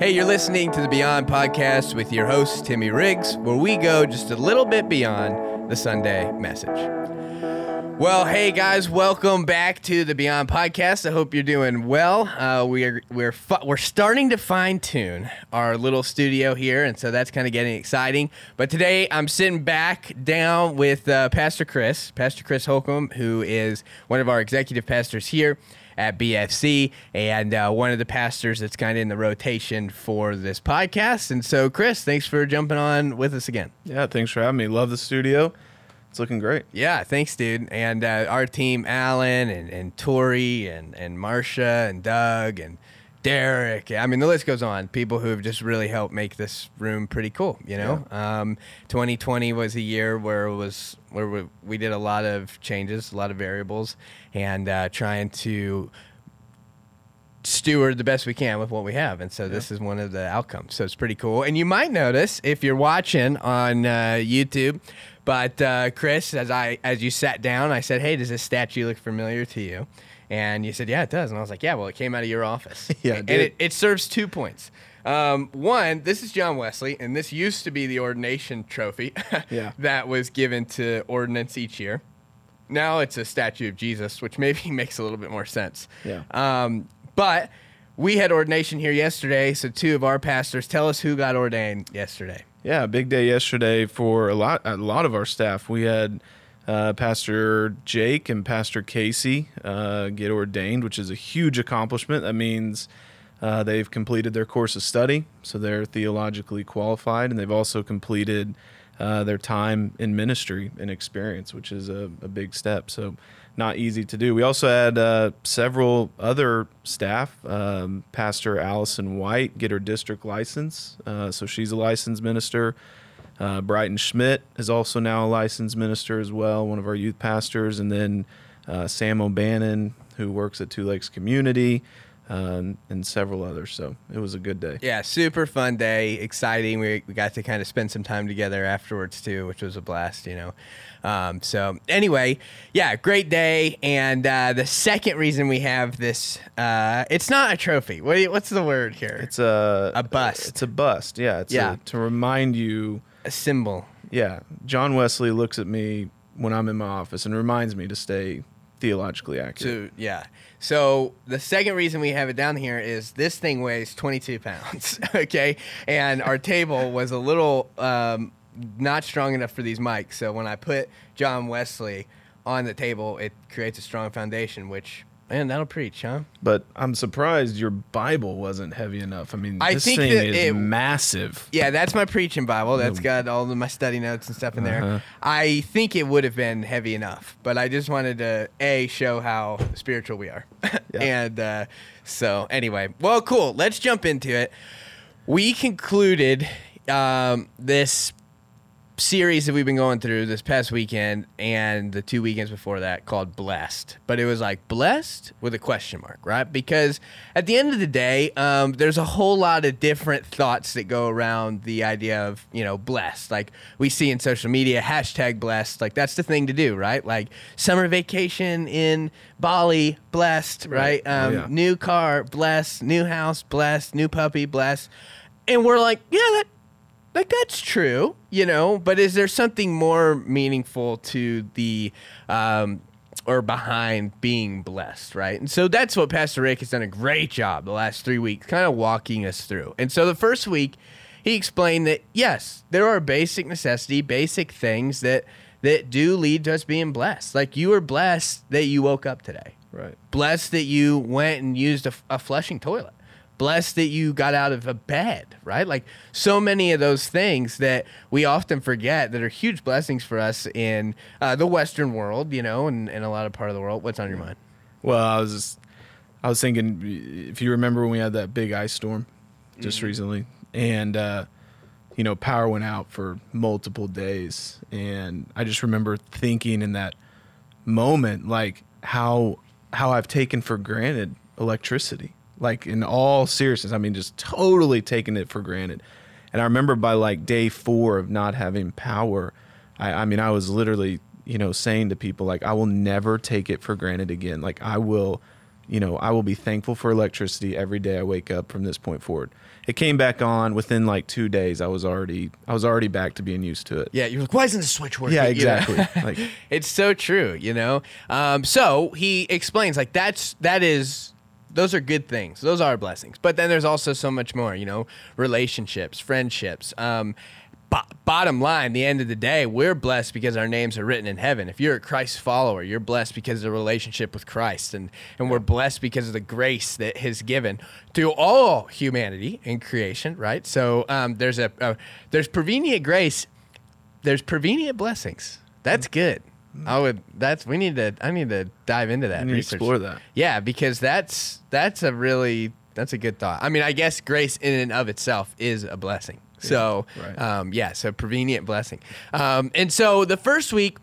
Hey, you're listening to the Beyond Podcast with your host, Timmy Riggs, where we go just a little bit beyond the Sunday message. Well, hey guys, welcome back to the Beyond Podcast. I hope you're doing well. Uh, we are we're fu- we're starting to fine tune our little studio here, and so that's kind of getting exciting. But today I'm sitting back down with uh, Pastor Chris, Pastor Chris Holcomb, who is one of our executive pastors here at BFC and uh, one of the pastors that's kind of in the rotation for this podcast. And so, Chris, thanks for jumping on with us again. Yeah, thanks for having me. Love the studio. It's looking great. Yeah, thanks, dude. And uh, our team, Alan and, and Tori and, and Marcia and Doug and Derek. I mean, the list goes on. People who have just really helped make this room pretty cool. You know, um, 2020 was a year where it was where we, we did a lot of changes, a lot of variables, and uh, trying to steward the best we can with what we have. And so this is one of the outcomes. So it's pretty cool. And you might notice if you're watching on uh, YouTube, but uh, Chris, as I as you sat down, I said, "Hey, does this statue look familiar to you?" And you said, "Yeah, it does." And I was like, "Yeah, well, it came out of your office." Yeah, it and it, it serves two points. Um, one, this is John Wesley, and this used to be the ordination trophy Yeah. that was given to ordinands each year. Now it's a statue of Jesus, which maybe makes a little bit more sense. Yeah. Um, but we had ordination here yesterday, so two of our pastors tell us who got ordained yesterday. Yeah, big day yesterday for a lot a lot of our staff. We had uh, Pastor Jake and Pastor Casey uh, get ordained, which is a huge accomplishment. That means uh, they've completed their course of study, so they're theologically qualified, and they've also completed uh, their time in ministry and experience, which is a, a big step. So not easy to do. We also had uh, several other staff. Um, Pastor Allison White get her district license, uh, so she's a licensed minister. Uh, Brighton Schmidt is also now a licensed minister as well, one of our youth pastors, and then uh, Sam O'Bannon, who works at Two Lakes Community, um, and several others. So it was a good day. Yeah, super fun day, exciting. We, we got to kind of spend some time together afterwards too, which was a blast, you know. Um, so anyway, yeah, great day. And uh, the second reason we have this, uh, it's not a trophy. What you- what's the word here? It's a A bust. It's a bust. Yeah. It's Yeah. A, to remind you. a symbol. Yeah. John Wesley looks at me when I'm in my office and reminds me to stay theologically accurate. So yeah. So the second reason we have it down here is this thing weighs 22 pounds. okay, and our table was a little um, not strong enough for these mics. So when I put John Wesley on the table, it creates a strong foundation. Which man, that'll preach, huh? But I'm surprised your Bible wasn't heavy enough. I mean, I this think thing that is it- massive. Yeah, that's my preaching Bible. That's got all of my study notes and stuff in there. Uh-huh. I think it would have been heavy enough, but I just wanted to a show how spiritual we are. And uh, so anyway, well, cool. Let's jump into it. We concluded um, this series that we've been going through this past weekend and the two weekends before that called Blessed. But it was like blessed with a question mark, right? Because at the end of the day, um, there's a whole lot of different thoughts that go around the idea of, you know, blessed. Like we see in social media, hashtag blessed. Like that's the thing to do, right? Like summer vacation in Bali, blessed, right? Right. Oh, Um, yeah. New car, blessed. New house, blessed. New puppy, blessed. And we're like, yeah, that like that's true, you know. But is there something more meaningful to the um, or behind being blessed, right? And so that's what Pastor Rick has done a great job the last three weeks, kind of walking us through. And so the first week, he explained that yes, there are basic necessity, basic things that that do lead to us being blessed. Like you were blessed that you woke up today Right. blessed that you went and used a, a flushing toilet blessed that you got out of a bed right? Like so many of those things that we often forget that are huge blessings for us in uh, the western world you know and, and a lot of part of the world. What's on your mind? Well, I was just, I was thinking if you remember when we had that big ice storm just recently, and uh, you know power went out for multiple days, and I just remember thinking in that moment like how how I've taken for granted electricity, like in all seriousness. I mean, just totally taking it for granted. And I remember by like day four of not having power, I, I mean, I was literally, you know, saying to people like, I will never take it for granted again. Like I will you know, I will be thankful for electricity every day I wake up from this point forward. It came back on within like two days. I was already I was already back to being used to it. Yeah, you're like, why isn't the switch working? Yeah, exactly. like it's so true, you know. Um, so he explains like that's that is those are good things. Those are blessings. But then there's also so much more, you know, relationships, friendships. Um, bo- bottom line, the end of the day, we're blessed because our names are written in heaven. If you're a Christ follower, you're blessed because of the relationship with Christ, and and we're blessed because of the grace that He's given to all humanity in creation. Right. So um, there's a, a there's prevenient grace there's prevenient blessings. That's good. I would. That's we need to. I need to dive into that. Research. explore that. Yeah, because that's that's a really that's a good thought. I mean, I guess grace in and of itself is a blessing. So, right. um, yeah, so prevenient blessing. Um, and so the first week,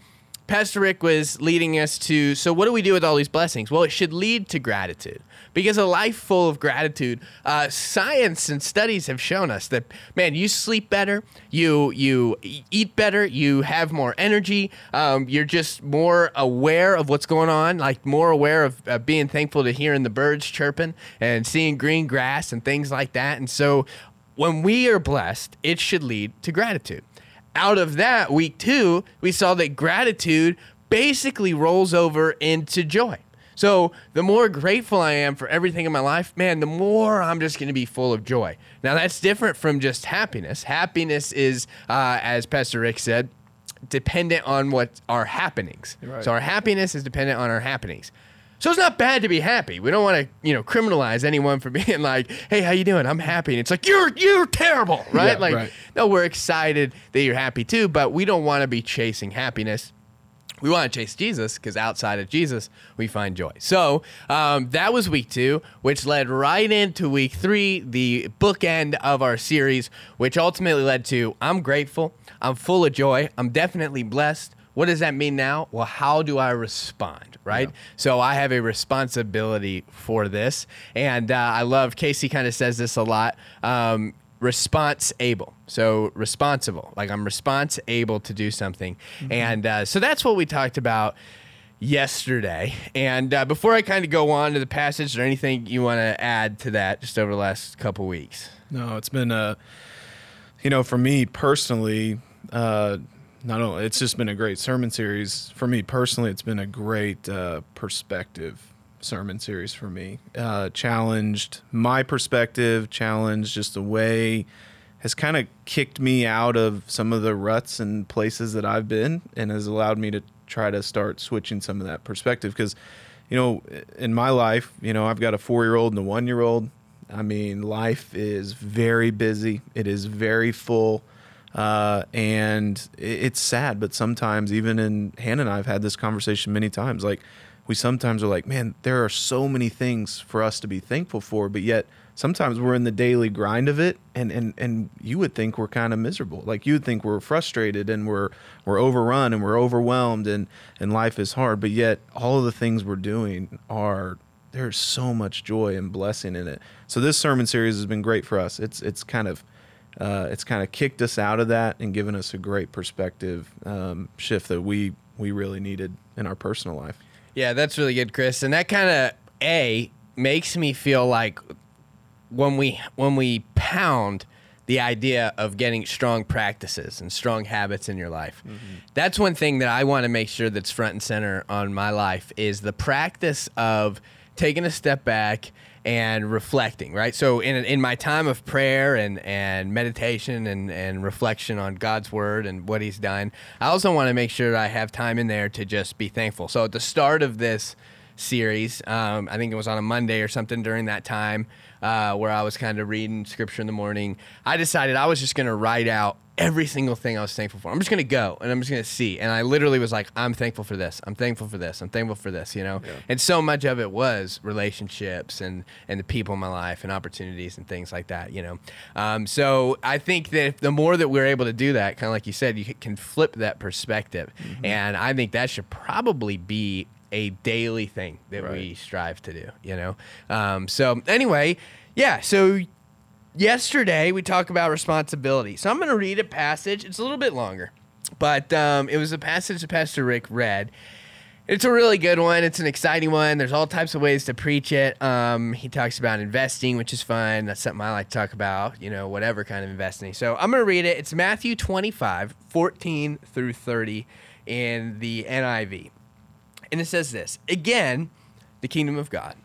Pastor Rick was leading us to. So, what do we do with all these blessings? Well, it should lead to gratitude because a life full of gratitude, uh, science and studies have shown us that man, you sleep better, you you eat better, you have more energy, um, you're just more aware of what's going on, like more aware of uh, being thankful to hearing the birds chirping and seeing green grass and things like that. And so, when we are blessed, it should lead to gratitude out of that week two, we saw that gratitude basically rolls over into joy. So the more grateful I am for everything in my life, man, the more I'm just going to be full of joy. Now that's different from just happiness. Happiness is, uh, as Pastor Rick said, dependent on what our happenings. Right. So our happiness is dependent on our happenings. So it's not bad to be happy. We don't want to, you know, criminalize anyone for being like, "Hey, how you doing? I'm happy." And it's like, "You're you're terrible," right? Yeah, like, right. no, we're excited that you're happy too, but we don't want to be chasing happiness. We want to chase Jesus because outside of Jesus, we find joy. So um, that was week two, which led right into week three, the bookend of our series, which ultimately led to I'm grateful, I'm full of joy, I'm definitely blessed. What does that mean now? Well, how do I respond, right? So I have a responsibility for this. And uh, I love, Casey kind of says this a lot. Um, response able. So responsible. Like i'm response able to do something. And uh, so that's what we talked about yesterday. And uh, before i kind of go on to the passage is there anything you want to add to that just over the last couple weeks? No, it's been a, you know, for me personally, uh, not only it's just been a great sermon series. For me personally. It's been a great uh, perspective sermon series for me. Uh, challenged my perspective, challenged just the way has kind of kicked me out of some of the ruts and places that I've been, and has allowed me to try to start switching some of that perspective because you know, in my life, you know, I've got a four year old and a one year old. I mean, life is very busy, it is very full. Uh, and it's sad, but sometimes, even in Hannah and I have had this conversation many times. Like, we sometimes are like, man, there are so many things for us to be thankful for, but yet sometimes we're in the daily grind of it, and and and you would think we're kind of miserable. Like you would think we're frustrated and we're we're overrun and we're overwhelmed and and life is hard, but yet all of the things we're doing are there's so much joy and blessing in it. So this sermon series has been great for us. It's it's kind of uh, it's kind of kicked us out of that and given us a great perspective um, shift that we we really needed in our personal life. Yeah, that's really good, Chris. And that kind of a makes me feel like when we when we pound the idea of getting strong practices and strong habits in your life. Mm-hmm. That's one thing that I want to make sure that's front and center on my life is the practice of taking a step back and reflecting, right? So in in my time of prayer and and meditation and and reflection on God's word and what he's done, I also want to make sure I have time in there to just be thankful. So at the start of this series, um, I think it was on a Monday or something during that time uh, where I was kind of reading scripture in the morning, I decided I was just going to write out every single thing I was thankful for. I'm just going to go and I'm just going to see. And I literally was like, I'm thankful for this. I'm thankful for this. I'm thankful for this, you know? And so much of it was relationships and, and the people in my life and opportunities and things like that, you know? Um, so I think that if the more that we're able to do that, kind of like you said, you can flip that perspective. And I think that should probably be a daily thing that we strive to do, you know? Um, so anyway, yeah, so yesterday we talked about responsibility. So I'm going to read a passage. It's a little bit longer, but um, it was a passage that Pastor Rick read. It's a really good one. It's an exciting one. There's all types of ways to preach it. Um, he talks about investing, which is fun. That's something I like to talk about, you know, whatever kind of investing. So I'm going to read it. It's Matthew 25, 14 through 30 in the NIV. And it says this Again, the kingdom of God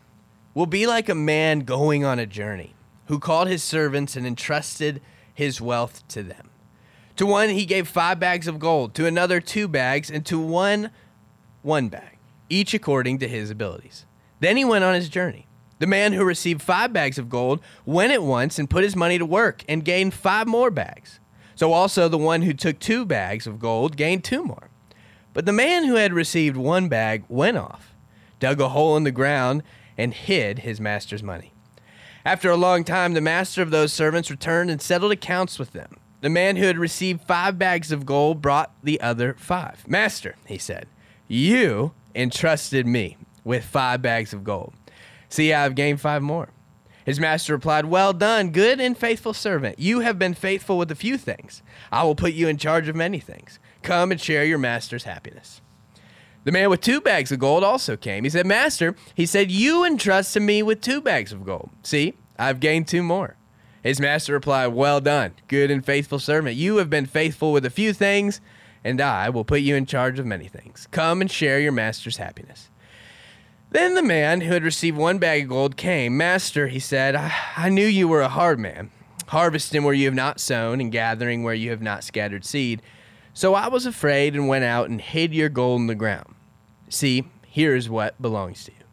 will be like a man going on a journey who called his servants and entrusted his wealth to them. To one, he gave five bags of gold, to another, two bags, and to one, one bag, each according to his abilities. Then he went on his journey. The man who received five bags of gold went at once and put his money to work and gained five more bags. So also the one who took two bags of gold gained two more. But the man who had received one bag went off, dug a hole in the ground, and hid his master's money. After a long time, the master of those servants returned and settled accounts with them. The man who had received five bags of gold brought the other five. Master, he said, you entrusted me with five bags of gold. See, I have gained five more. His master replied, Well done, good and faithful servant. You have been faithful with a few things. I will put you in charge of many things. Come and share your master's happiness. The man with two bags of gold also came. He said, Master, he said, You entrusted me with two bags of gold. See, I've gained two more. His master replied, Well done, good and faithful servant. You have been faithful with a few things and I will put you in charge of many things. Come and share your master's happiness. Then the man who had received one bag of gold came. Master, he said, I, I knew you were a hard man, harvesting where you have not sown and gathering where you have not scattered seed. So I was afraid and went out and hid your gold in the ground. See, here is what belongs to you.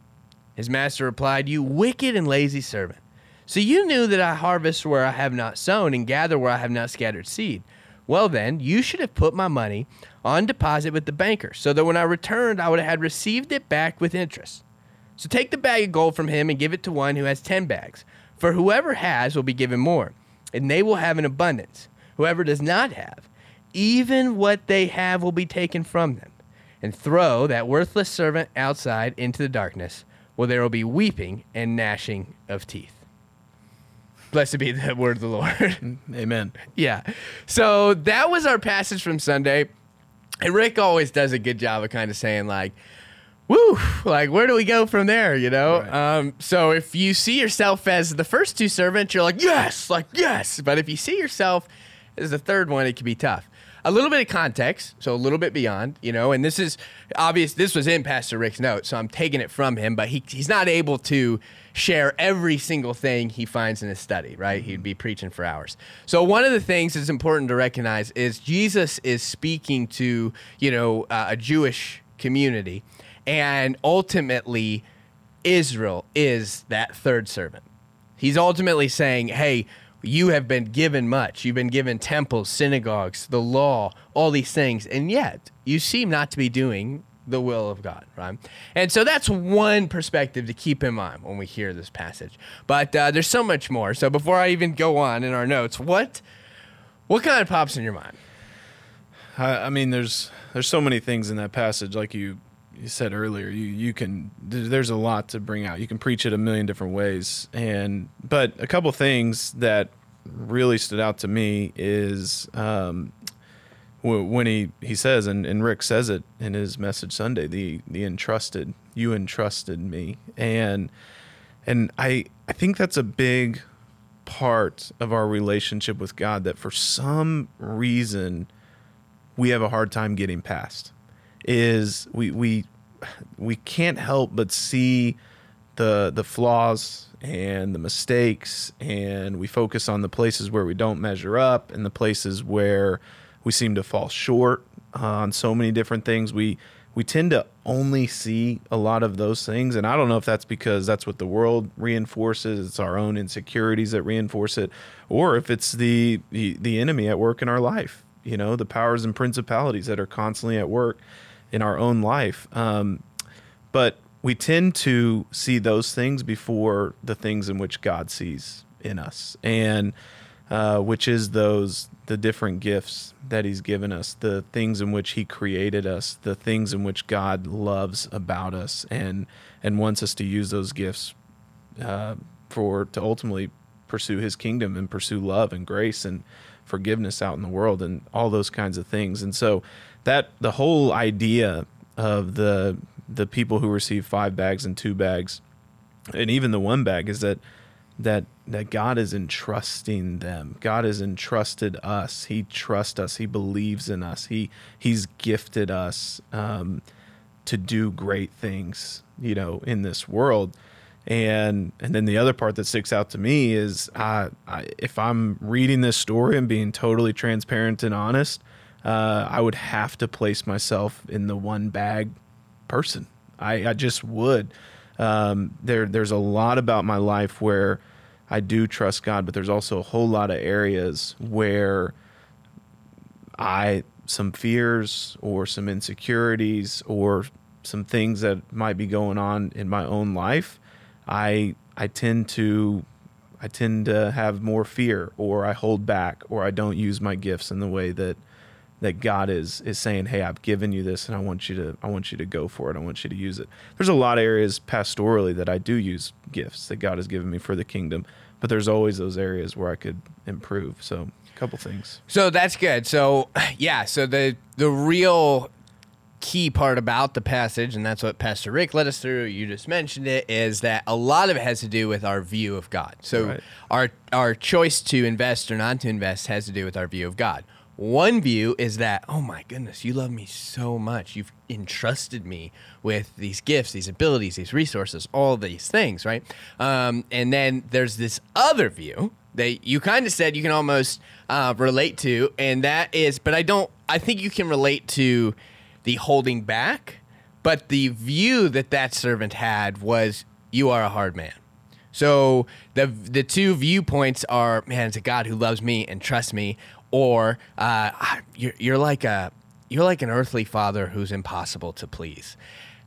His master replied, You wicked and lazy servant. So you knew that I harvest where I have not sown and gather where I have not scattered seed. Well, then, you should have put my money on deposit with the banker, so that when I returned, I would have received it back with interest. So take the bag of gold from him and give it to one who has ten bags. For whoever has will be given more, and they will have an abundance. Whoever does not have, even what they have will be taken from them. And throw that worthless servant outside into the darkness, where there will be weeping and gnashing of teeth. Blessed be the word of the Lord. Amen. yeah. So that was our passage from Sunday. And Rick always does a good job of kind of saying, like, woo, like, where do we go from there, you know? Right. Um, so if you see yourself as the first two servants, you're like, yes, like, yes. But if you see yourself as the third one, it can be tough a little bit of context, so a little bit beyond, you know, and this is obvious. This was in Pastor Rick's notes, so I'm taking it from him, but he, he's not able to share every single thing he finds in his study, right? He'd be preaching for hours. So one of the things that's important to recognize is Jesus is speaking to, you know, uh, a Jewish community, and ultimately, Israel is that third servant. He's ultimately saying, hey, you have been given much. You've been given temples, synagogues, the law, all these things, and yet you seem not to be doing the will of God, right? And so that's one perspective to keep in mind when we hear this passage. But uh, there's so much more. So before I even go on in our notes, what what kind of pops in your mind? I, I mean, there's there's so many things in that passage, like you you said earlier. You you can there's a lot to bring out. You can preach it a million different ways, and but a couple things that really stood out to me is um, when he, he says, and, and Rick says it in his message Sunday, the the entrusted, you entrusted me, and and I I think that's a big part of our relationship with God that for some reason we have a hard time getting past is we we we can't help but see the the flaws and the mistakes and we focus on the places where we don't measure up and the places where we seem to fall short uh, on so many different things. We we tend to only see a lot of those things and i don't know if that's because that's what the world reinforces it's our own insecurities that reinforce it or if it's the the, the enemy at work in our life you know the powers and principalities that are constantly at work in our own life um, but we tend to see those things before the things in which God sees in us, and uh, which is those the different gifts that He's given us, the things in which He created us, the things in which God loves about us, and and wants us to use those gifts uh, for to ultimately pursue His kingdom and pursue love and grace and forgiveness out in the world and all those kinds of things. And so that the whole idea of the the people who receive five bags and two bags, and even the one bag is that that that God is entrusting them. God has entrusted us. He trusts us. He believes in us. He He's gifted us um, to do great things, you know, in this world. And and then the other part that sticks out to me is uh, I, if I'm reading this story and being totally transparent and honest, uh, I would have to place myself in the one bag person. I, I just would. Um, there there's a lot about my life where I do trust God, but there's also a whole lot of areas where I some fears or some insecurities or some things that might be going on in my own life I I tend to I tend to have more fear or I hold back or I don't use my gifts in the way that that God is is saying, "Hey, I've given you this and I want you to I want you to go for it. I want you to use it." There's a lot of areas pastorally that I do use gifts that God has given me for the kingdom, but there's always those areas where I could improve. So, a couple things. So that's good. So yeah, so the the real key part about the passage, and that's what Pastor Rick led us through. You just mentioned it, is that a lot of it has to do with our view of God. So Right. our our choice to invest or not to invest has to do with our view of God. One view is that, oh my goodness, you love me so much. You've entrusted me with these gifts, these abilities, these resources, all these things, right? Um, and then there's this other view that you kind of said you can almost uh, relate to, and that is, but I don't, I think you can relate to the holding back, but the view that that servant had was, you are a hard man. So the the two viewpoints are, man, it's a God who loves me and trusts me, or uh, you're you're like a you're like an earthly father who's impossible to please.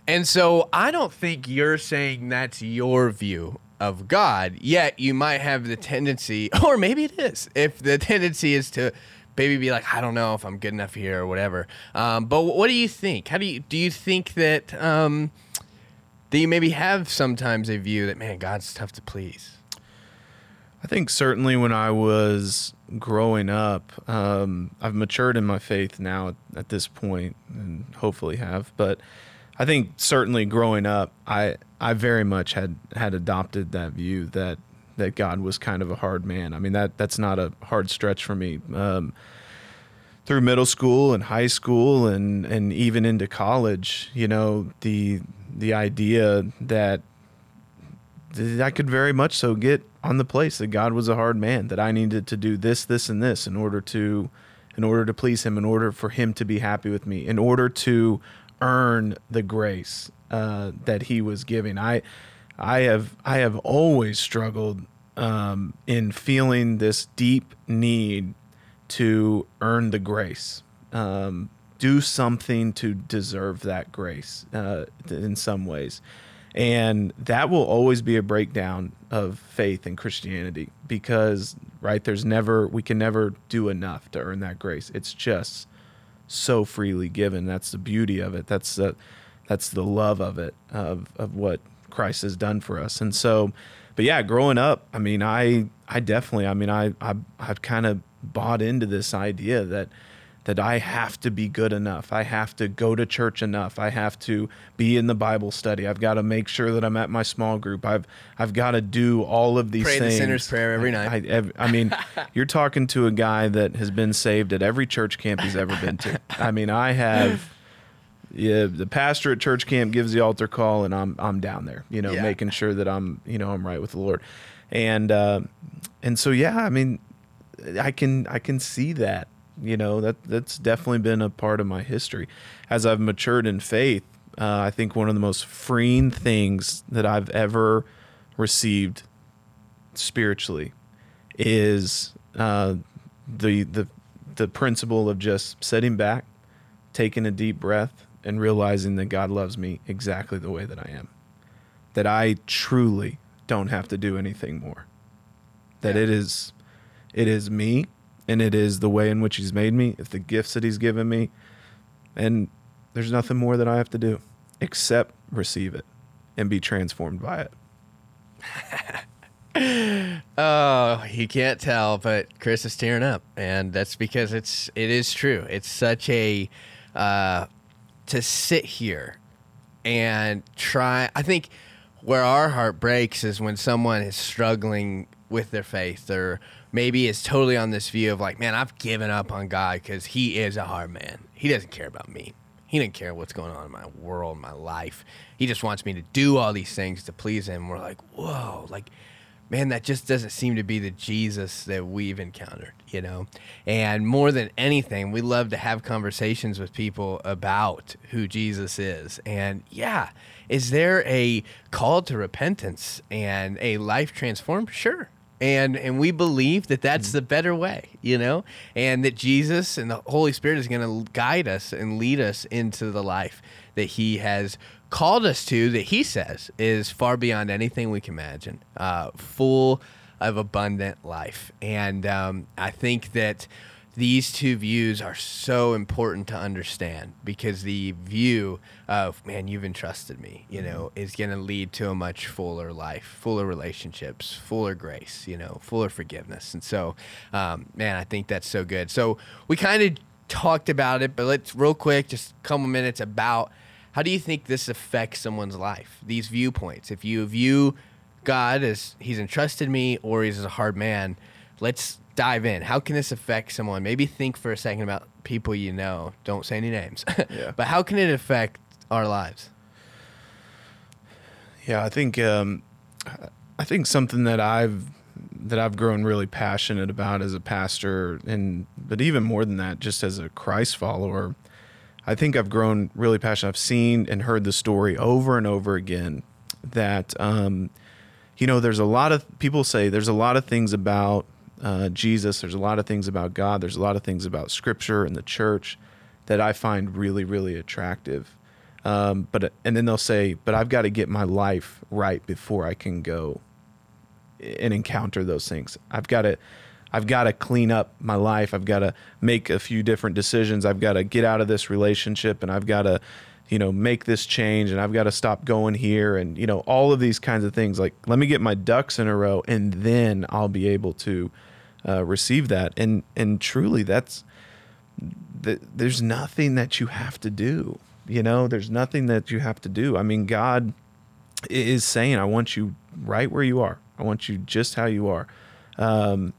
And so I don't think you're saying that's your view of God. Yet you might have the tendency, or maybe it is, if the tendency is to maybe be like, I don't know if I'm good enough here or whatever. Um, but what do you think? How do you do you think that? Um, that you maybe have sometimes a view that man god's tough to please I think certainly when I was growing up, um, I've matured in my faith now at, at this point, and hopefully have. But I think certainly growing up, I I very much had had adopted that view that that God was kind of a hard man. I mean that that's not a hard stretch for me. Um, through middle school and high school and and even into college, you know the the idea that that I could very much so get on the place that God was a hard man, that I needed to do this, this, and this in order to in order to please him, in order for him to be happy with me, in order to earn the grace uh, that he was giving. I I have I have always struggled um, in feeling this deep need to earn the grace. Um, do something to deserve that grace uh, in some ways. And that will always be a breakdown of faith and Christianity because, right, there's never, we can never do enough to earn that grace. It's just so freely given. That's the beauty of it. That's the, that's the love of it, of, of what Christ has done for us. And so, but yeah, growing up, I mean, I, I definitely, I mean, I, I, I've kind of bought into this idea that, that I have to be good enough. I have to go to church enough. I have to be in the Bible study. I've got to make sure that I'm at my small group. I've I've got to do all of these Pray the things. sinner's prayer every night. I, I, I mean, you're talking to a guy that has been saved at every church camp he's ever been to. I mean, I have. Yeah, the pastor at church camp gives the altar call, and I'm I'm down there, you know, Yeah. making sure that I'm you know I'm right with the Lord, and uh, and so yeah, I mean, I can I can see that. You know that that's definitely been a part of my history. As I've matured in faith, uh, I think one of the most freeing things that I've ever received spiritually is uh, the the the principle of just sitting back, taking a deep breath, and realizing that God loves me exactly the way that I am. That I truly don't have to do anything more. That Yeah. it is it is me and it is the way in which he's made me, it's the gifts that he's given me, and there's nothing more that I have to do except receive it and be transformed by it. Oh, you can't tell, but Chris is tearing up, and that's because it's it is true. It's such a uh, to sit here and try. I think where our heart breaks is when someone is struggling with their faith or maybe is totally on this view of like, man, I've given up on God because He is a hard man. He doesn't care about me. He didn't care what's going on in my world, my life. He just wants me to do all these things to please Him. We're like, whoa, like, man, that just doesn't seem to be the Jesus that we've encountered, you know? And more than anything, we love to have conversations with people about who Jesus is. And yeah, is there a call to repentance and a life transformed? Sure and and we believe that that's mm. the better way you know and that jesus and the holy spirit is going to guide us and lead us into the life that he has called us to that he says is far beyond anything we can imagine uh, full of abundant life and um, i think that these two views are so important to understand because the view of man you've entrusted me you know is going to lead to a much fuller life fuller relationships fuller grace you know fuller forgiveness. And so um, man i think that's so good. So we kind of talked about it but let's real quick just a couple minutes about how do you think this affects someone's life these viewpoints? If you view god as he's entrusted me or he's a hard man let's dive in. How can this affect someone? Maybe think for a second about people you know. Don't say any names. yeah. But how can it affect our lives? Yeah, I think um, I think something that I've that I've grown really passionate about as a pastor, and but even more than that, just as a Christ follower, I think I've grown really passionate. I've seen and heard the story over and over again that um, you know there's a lot of people say there's a lot of things about uh, Jesus. There's a lot of things about God. There's a lot of things about Scripture and the church that I find really, really attractive. Um, but and then they'll say, "But I've got to get my life right before I can go and encounter those things. I've got to." I've got to clean up my life. I've got to make a few different decisions. I've got to get out of this relationship and I've got to, you know, make this change and I've got to stop going here and, you know, all of these kinds of things. Like, let me get my ducks in a row and then I'll be able to uh, receive that. And and truly, that's th- there's nothing that you have to do. You know, there's nothing that you have to do. I mean, God is saying, "I want you right where you are. I want you just how you are." Um,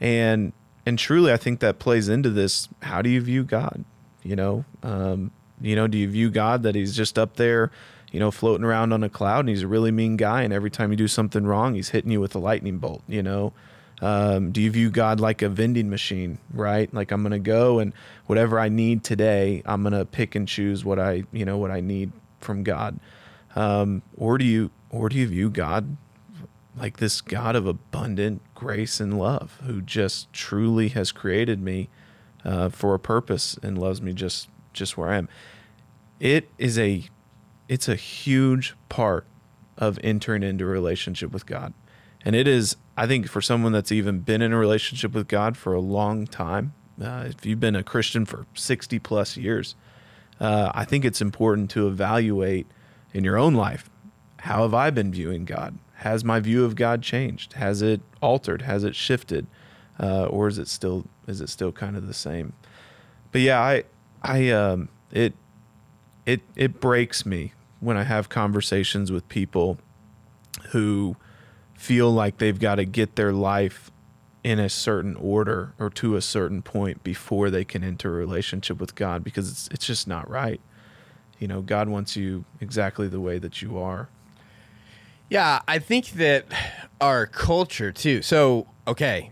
and and truly, I think that plays into this. How do you view God? You know, um, you know, do you view God that He's just up there? you know, floating around on a cloud and he's a really mean guy. And every time you do something wrong, he's hitting you with a lightning bolt, you know? Um, do you view God like a vending machine, right? Like I'm going to go and whatever I need today, I'm going to pick and choose what I, you know, what I need from God. Um, or do you, or do you view God like this God of abundant grace and love who just truly has created me uh, for a purpose and loves me just, just where I am? It is a, it's a huge part of entering into a relationship with God. And it is I think for someone that's even been in a relationship with God for a long time, uh, if you've been a Christian for 60 plus years, uh, I think it's important to evaluate in your own life how have I been viewing God? Has my view of God changed? Has it altered? Has it shifted? Uh, or is it still is it still kind of the same? But yeah, I I um, it it it breaks me when I have conversations with people who feel like they've got to get their life in a certain order or to a certain point before they can enter a relationship with God because it's it's just not right. You know, God wants you exactly the way that you are. Yeah, I think that our culture too. So, okay.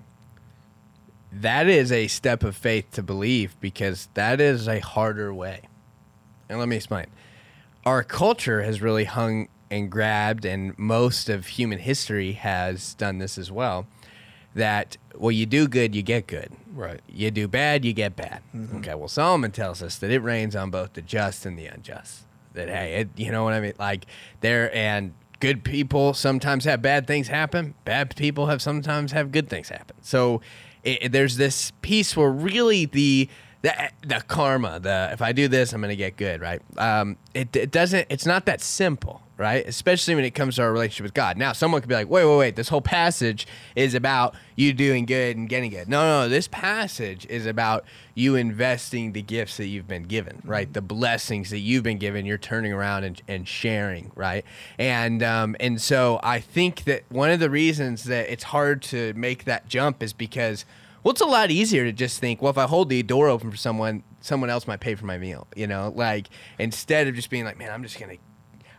That is a step of faith to believe because that is a harder way. And let me explain. Our culture has really hung and grabbed, and most of human history has done this as well. That well, you do good, you get good. Right. You do bad, you get bad. Mm-hmm. Okay. Well, Solomon tells us that it rains on both the just and the unjust. That hey, it, you know what I mean? Like there and good people sometimes have bad things happen. Bad people have sometimes have good things happen. So it, there's this piece where really the the, the karma, the if I do this, I'm gonna get good, right? Um, it, it doesn't. It's not that simple, right? Especially when it comes to our relationship with God. Now, someone could be like, wait, wait, wait. This whole passage is about you doing good and getting good. No, no, this passage is about you investing the gifts that you've been given, right? The blessings that you've been given. You're turning around and, and sharing, right? And um, and so I think that one of the reasons that it's hard to make that jump is because well, it's a lot easier to just think, well, if I hold the door open for someone, someone else might pay for my meal. You know, like instead of just being like, man, I'm just gonna,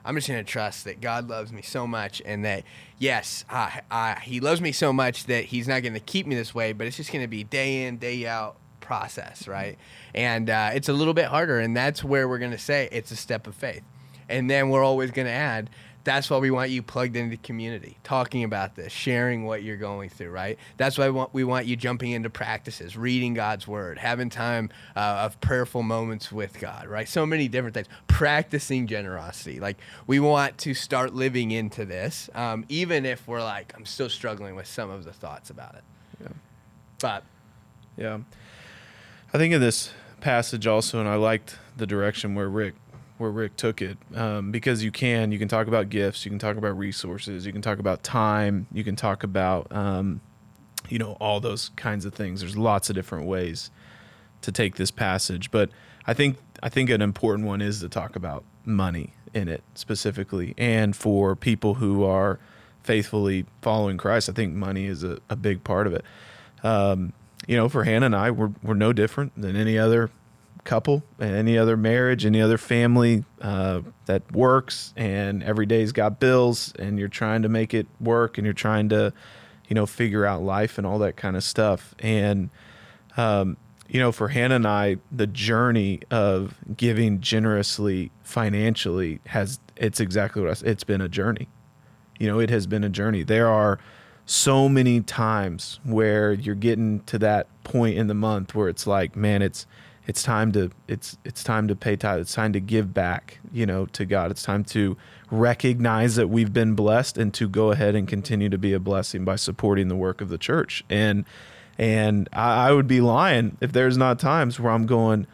I'm just gonna trust that God loves me so much, and that yes, I, I, He loves me so much that He's not gonna keep me this way, but it's just gonna be day in, day out process, right? And uh, it's a little bit harder, and that's where we're gonna say it's a step of faith, and then we're always gonna add that's why we want you plugged into the community, talking about this, sharing what you're going through, right? That's why we want, we want you jumping into practices, reading God's word, having time uh, of prayerful moments with God, right? So many different things. Practicing generosity. Like, we want to start living into this, um, even if we're like, I'm still struggling with some of the thoughts about it. Yeah. But, Yeah. I think in this passage also, and I liked the direction where Rick where Rick took it um, because you can you can talk about gifts, you can talk about resources, you can talk about time, you can talk about um, you know all those kinds of things. There's lots of different ways to take this passage, but I think I think an important one is to talk about money in it specifically, and for people who are faithfully following Christ, I think money is a, a big part of it. Um, you know, for Hannah and I, we're we're no different than any other couple, any other marriage, any other family uh, that works, and every day's got bills, and you're trying to make it work, and you're trying to, you know, figure out life and all that kind of stuff. And, um, you know, for Hannah and I, the journey of giving generously financially has it's exactly what I, said. it's been a journey. You know, it has been a journey. There are so many times where you're getting to that point in the month where it's like, man, it's it's time to it's it's time to pay tithe. It's time to give back, you know, to God. It's time to recognize that we've been blessed and to go ahead and continue to be a blessing by supporting the work of the church. And and I, I would be lying if there's not times where I'm going,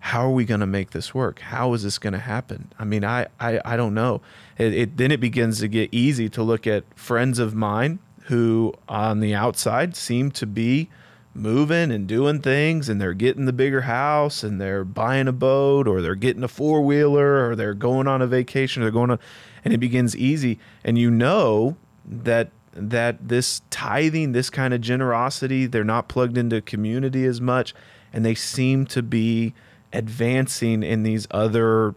how are we going to make this work? How is this going to happen? I mean, I I, I don't know. It, it then it begins to get easy to look at friends of mine who on the outside seem to be moving and doing things and they're getting the bigger house and they're buying a boat or they're getting a four wheeler or they're going on a vacation or they're going on and it begins easy. And you know that that this tithing this kind of generosity they're not plugged into community as much and they seem to be advancing in these other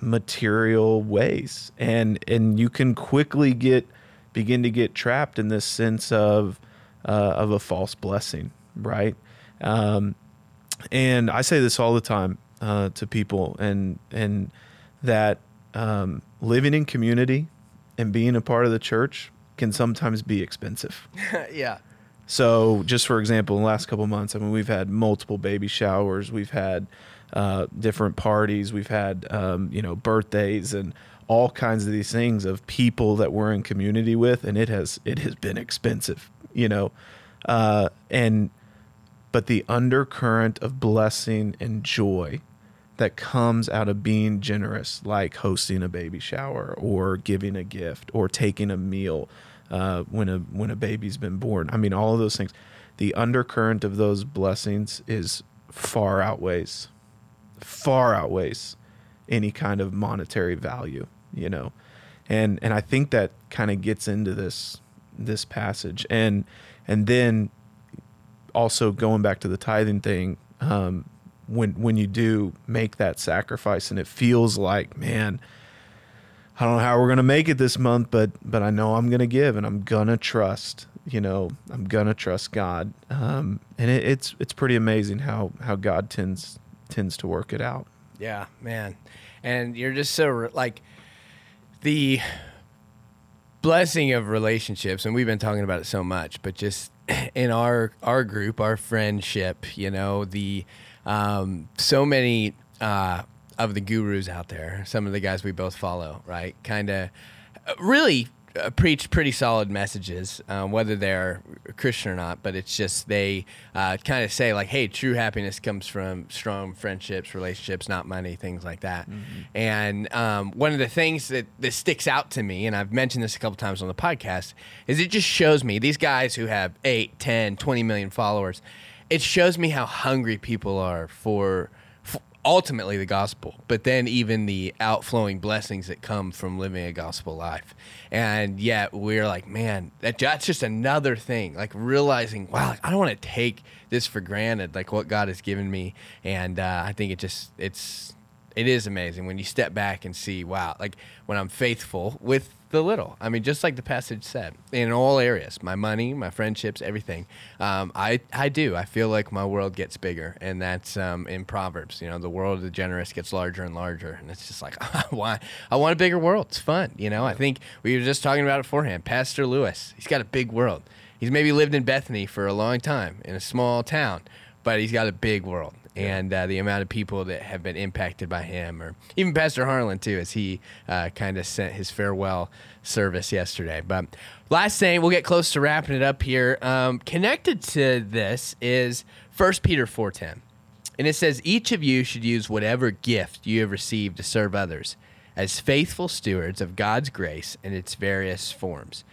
material ways. And and you can quickly get begin to get trapped in this sense of uh, of a false blessing right? Um, and I say this all the time uh, to people, and and that um, living in community and being a part of the church can sometimes be expensive. yeah. So, just for example, in the last couple months, I mean, we've had multiple baby showers, we've had uh, different parties, we've had um, you know birthdays and all kinds of these things of people that we're in community with, and it has it has been expensive, you know, uh, and but the undercurrent of blessing and joy that comes out of being generous, like hosting a baby shower or giving a gift or taking a meal uh, when a when a baby's been born. I mean, all of those things. The undercurrent of those blessings is far outweighs, far outweighs any kind of monetary value. You know, and and I think that kind of gets into this this passage and and then also going back to the tithing thing, um, when when you do make that sacrifice and it feels like, man, I don't know how we're gonna make it this month, but but I know I'm gonna give and I'm gonna trust. You know, I'm gonna trust God, um, and it, it's it's pretty amazing how how God tends tends to work it out. Yeah, man, and you're just so like the blessing of relationships, and we've been talking about it so much, but just in our our group, our friendship, you know, the um, so many uh, of the gurus out there, some of the guys we both follow, right? Kind of really uh, preach pretty solid messages, um, whether they're Christian or not. But it's just they uh, kind of say like, "Hey, true happiness comes from strong friendships, relationships, not money, things like that." Mm-hmm. And um, one of the things that that sticks out to me, and I've mentioned this a couple times on the podcast, is it just shows me these guys who have 8, 10, 20 million followers. It shows me how hungry people are for ultimately the gospel, but then even the outflowing blessings that come from living a gospel life. And yet we're like, man, that, that's just another thing. Like realizing, wow, like, I don't want to take this for granted, like what God has given me. And uh, I think it just, it's, it is amazing when you step back and see, wow, like when I'm faithful with the little. I mean, just like the passage said, in all areas, my money, my friendships, everything. Um, I I do. I feel like my world gets bigger, and that's um, in Proverbs. You know, the world of the generous gets larger and larger, and it's just like I want I want a bigger world. It's fun. You know, I think we were just talking about it beforehand. Pastor Lewis, he's got a big world. He's maybe lived in Bethany for a long time in a small town, but he's got a big world and uh, the amount of people that have been impacted by him, or even Pastor Harlan too, as he uh, kind of sent his farewell service yesterday. But last thing, we'll get close to wrapping it up here. Um, connected to this is First Peter four ten, and it says each of you should use whatever gift you have received to serve others as faithful stewards of God's grace in its various forms.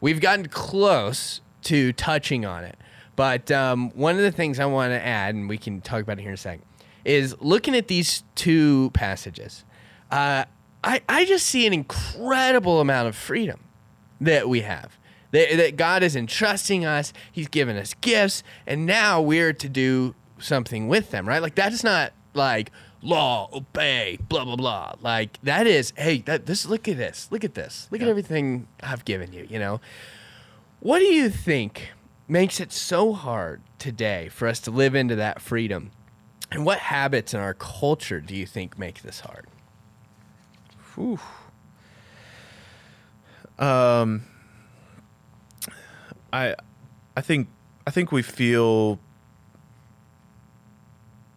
We've gotten close to touching on it but um, one of the things I want to add, and we can talk about it here in a second, is looking at these two passages. Uh, I, I just see an incredible amount of freedom that we have. That, that God is entrusting us, He's given us gifts, and now we're to do something with them, right? Like, that is not like law, obey, blah, blah, blah. Like, that is, hey, that, this, look at this, look at this, look yeah. at everything I've given you, you know? What do you think makes it so hard today for us to live into that freedom? And what habits in our culture do you think make this hard? Whew. Um, I, I think, I think we feel.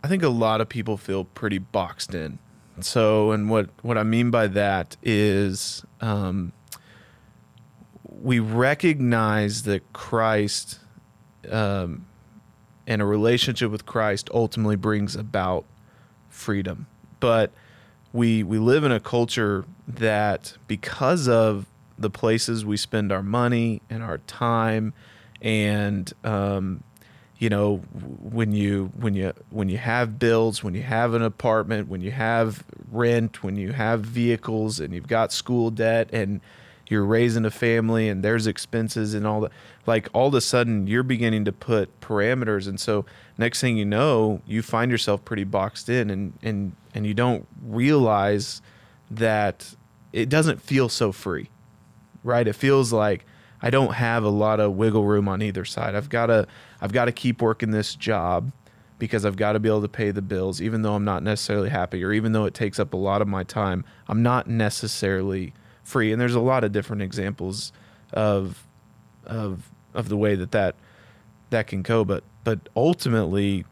I think a lot of people feel pretty boxed in. So, and what what I mean by that is, um, we recognize that Christ um, and a relationship with Christ ultimately brings about freedom. But we we live in a culture that because of the places we spend our money and our time and um, you know when you when you when you have bills when you have an apartment when you have rent when you have vehicles and you've got school debt and you're raising a family and there's expenses and all that like all of a sudden you're beginning to put parameters. And so next thing you know you find yourself pretty boxed in and and and you don't realize that it doesn't feel so free right? It feels like I don't have a lot of wiggle room on either side. I've got to I've got to keep working this job because I've got to be able to pay the bills even though I'm not necessarily happy or even though it takes up a lot of my time. I'm not necessarily free. And there's a lot of different examples of of of the way that that that can go. But but ultimately,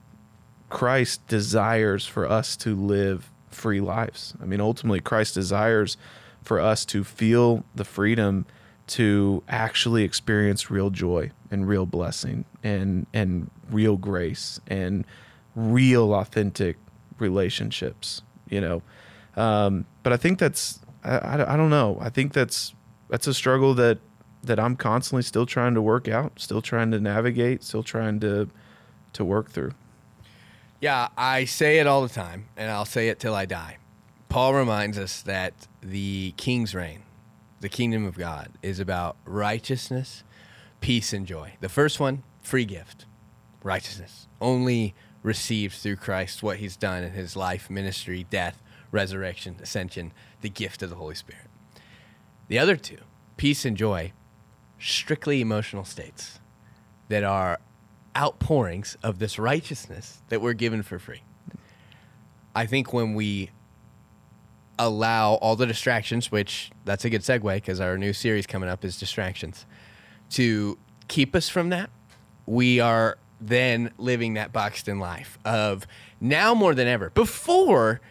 Christ desires for us to live free lives. I mean, ultimately, Christ desires for us to feel the freedom to actually experience real joy and real blessing and and real grace and real authentic relationships you know um, but i think that's I, I, don't know. I think that's that's a struggle that that I'm constantly still trying to work out, still trying to navigate, still trying to to work through. Yeah, I say it all the time, and I'll say it till I die. Paul reminds us that the king's reign, the kingdom of God, is about righteousness, peace, and joy. The first one, free gift, righteousness, only received through Christ, what he's done in his life, ministry, death, resurrection, ascension, the gift of the Holy Spirit. The other two, peace and joy, strictly emotional states that are outpourings of this righteousness that we're given for free. I think when we allow all the distractions, which that's a good segue because our new series coming up is distractions, to keep us from that, we are then living that boxed in life of now more than ever. Before,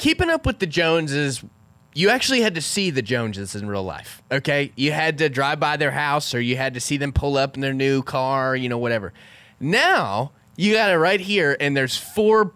keeping up with the Joneses you actually had to see the Joneses in real life. Okay, you had to drive by their house, or you had to see them pull up in their new car, you know, whatever. Now you got it right here, and there's four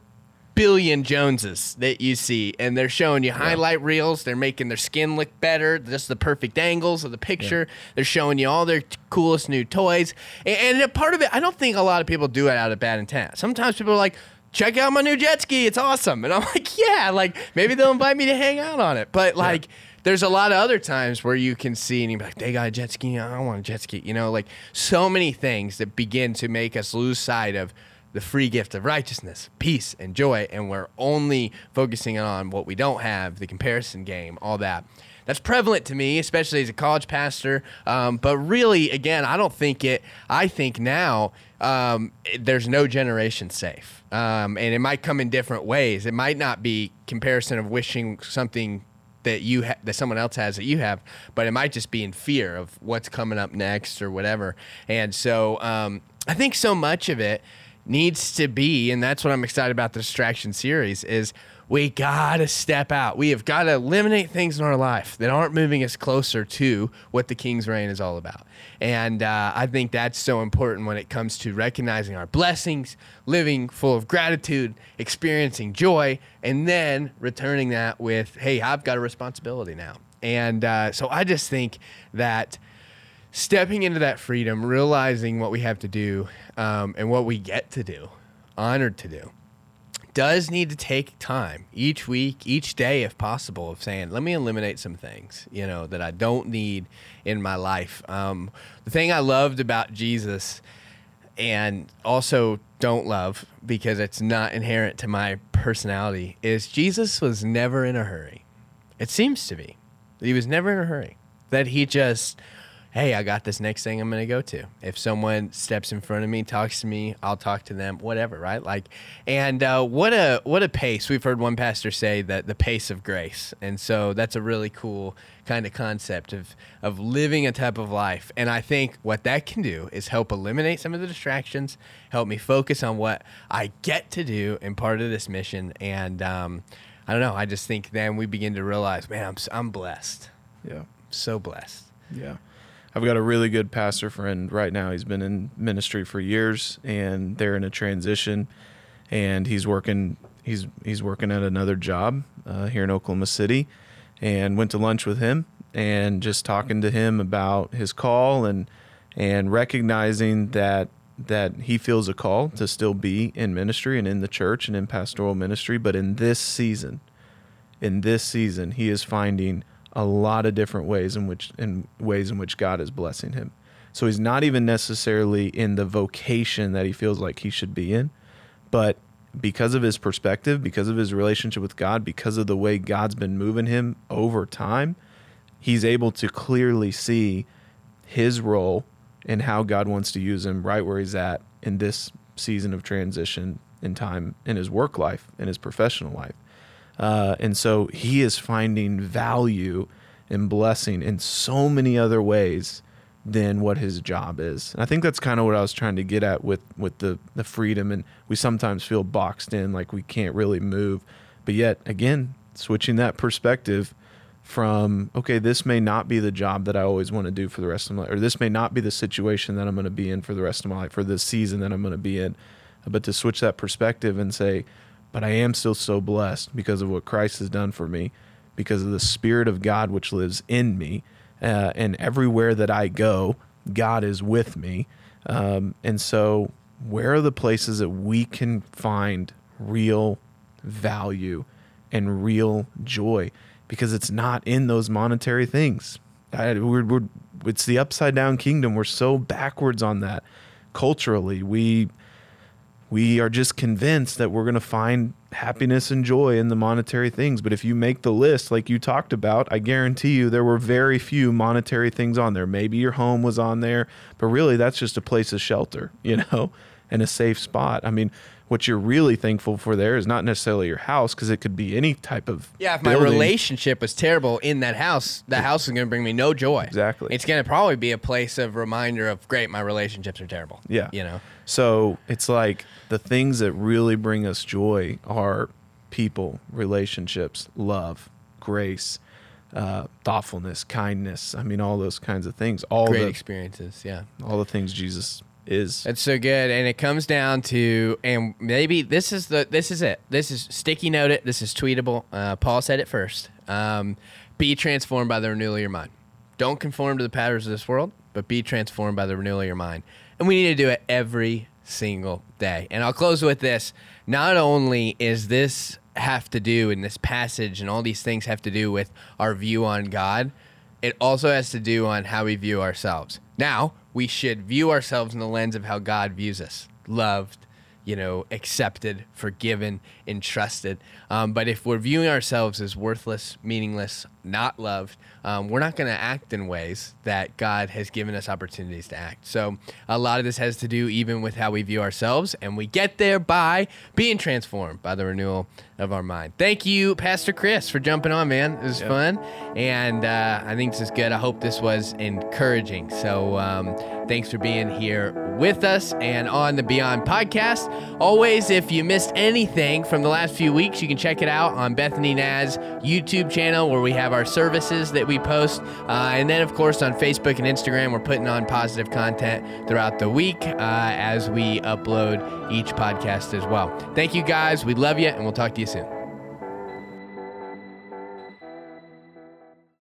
billion Joneses that you see, and they're showing you highlight reels. They're making their skin look better, just the perfect angles of the picture. They're showing you all their t- coolest new toys, and, and a part of it, I don't think a lot of people do it out of bad intent. Sometimes people are like. Check out my new jet ski. It's awesome. And I'm like, yeah, like maybe they'll invite me to hang out on it. But like, there's a lot of other times where you can see and you're like, they got a jet ski. I want a jet ski. You know, like so many things that begin to make us lose sight of the free gift of righteousness, peace, and joy. And we're only focusing on what we don't have, the comparison game, all that. That's prevalent to me, especially as a college pastor. Um, but really, again, I don't think it, I think now um, there's no generation safe. Um, and it might come in different ways. It might not be comparison of wishing something that you ha- that someone else has that you have, but it might just be in fear of what's coming up next or whatever. And so um, I think so much of it needs to be, and that's what I'm excited about the distraction series is we gotta step out. We have got to eliminate things in our life that aren't moving us closer to what the King's reign is all about. And uh, I think that's so important when it comes to recognizing our blessings, living full of gratitude, experiencing joy, and then returning that with, hey, I've got a responsibility now. And uh, so I just think that stepping into that freedom, realizing what we have to do um, and what we get to do, honored to do, does need to take time each week, each day, if possible, of saying, let me eliminate some things, you know, that I don't need in my life. Um, the thing I loved about Jesus and also don't love because it's not inherent to my personality is Jesus was never in a hurry. It seems to be. He was never in a hurry. That he just, hey, I got this next thing I'm going to go to. If someone steps in front of me, talks to me, I'll talk to them, whatever, right? Like, and uh, what a what a pace. We've heard one pastor say that the pace of grace, and so that's a really cool kind of concept of of living a type of life. And I think what that can do is help eliminate some of the distractions, help me focus on what I get to do and part of this mission. And um, I don't know. I just think then we begin to realize, man, I'm I'm blessed, Yeah. so blessed. Yeah. I've got a really good pastor friend right now. He's been in ministry for years and they're in a transition and he's working he's he's working at another job uh, here in Oklahoma City and went to lunch with him and just talking to him about his call and and recognizing that that he feels a call to still be in ministry and in the church and in pastoral ministry but in this season in this season he is finding a lot of different ways in which in ways in which God is blessing him. So he's not even necessarily in the vocation that he feels like he should be in, but because of his perspective, because of his relationship with God, because of the way God's been moving him over time, he's able to clearly see his role and how God wants to use him right where he's at in this season of transition in time in his work life, in his professional life. Uh, and so he is finding value and blessing in so many other ways than what his job is. And I think that's kind of what I was trying to get at with with the the freedom and we sometimes feel boxed in like we can't really move. But yet again, switching that perspective from okay, this may not be the job that I always want to do for the rest of my life or this may not be the situation that I'm going to be in for the rest of my life or the season that I'm going to be in. But to switch that perspective and say, but I am still so blessed because of what Christ has done for me, because of the Spirit of God which lives in me. Uh, and everywhere that I go, God is with me. Um, and so, where are the places that we can find real value and real joy? Because it's not in those monetary things. I, we're, we're, it's the upside down kingdom. We're so backwards on that culturally. We we are just convinced that we're going to find happiness and joy in the monetary things. But if you make the list like you talked about, I guarantee you there were very few monetary things on there. Maybe your home was on there, but really that's just a place of shelter, you know, and a safe spot. I mean, what you're really thankful for there is not necessarily your house because it could be any type of Yeah, if my building. relationship was terrible in that house, that house is going to bring me no joy. Exactly. It's going to probably be a place of reminder of great, my relationships are terrible. Yeah. You know. So it's like the things that really bring us joy are people, relationships, love, grace. uh, thoughtfulness, kindness. I mean, all those kinds of things. All Great the experiences. Yeah. all the things Jesus is. That's so good, and it comes down to, and maybe this is the this is it. This is sticky note it. This is tweetable. Uh, Paul said it first. Um, be transformed by the renewal of your mind. Don't conform to the patterns of this world, but be transformed by the renewal of your mind. And we need to do it every single day. And I'll close with this. Not only is this have to do in this passage and all these things have to do with our view on God, it also has to do on how we view ourselves. Now, we should view ourselves in the lens of how God views us loved, you know, accepted, forgiven, entrusted. Um, but if we're viewing ourselves as worthless, meaningless, not loved, um, we're not going to act in ways that God has given us opportunities to act. So a lot of this has to do even with how we view ourselves, and we get there by being transformed by the renewal of our mind. Thank you, Pastor Chris, for jumping on, man. It was fun, and uh, I think this is good. I hope this was encouraging. So um, thanks for being here with us and on the Beyond podcast. Always, if you missed anything from the last few weeks, you can check it out on Bethany Naz YouTube channel where we have our services that we post. Uh, and then, of course, on Facebook and Instagram, we're putting on positive content throughout the week uh, as we upload each podcast as well. Thank you guys. We love you, and we'll talk to you soon.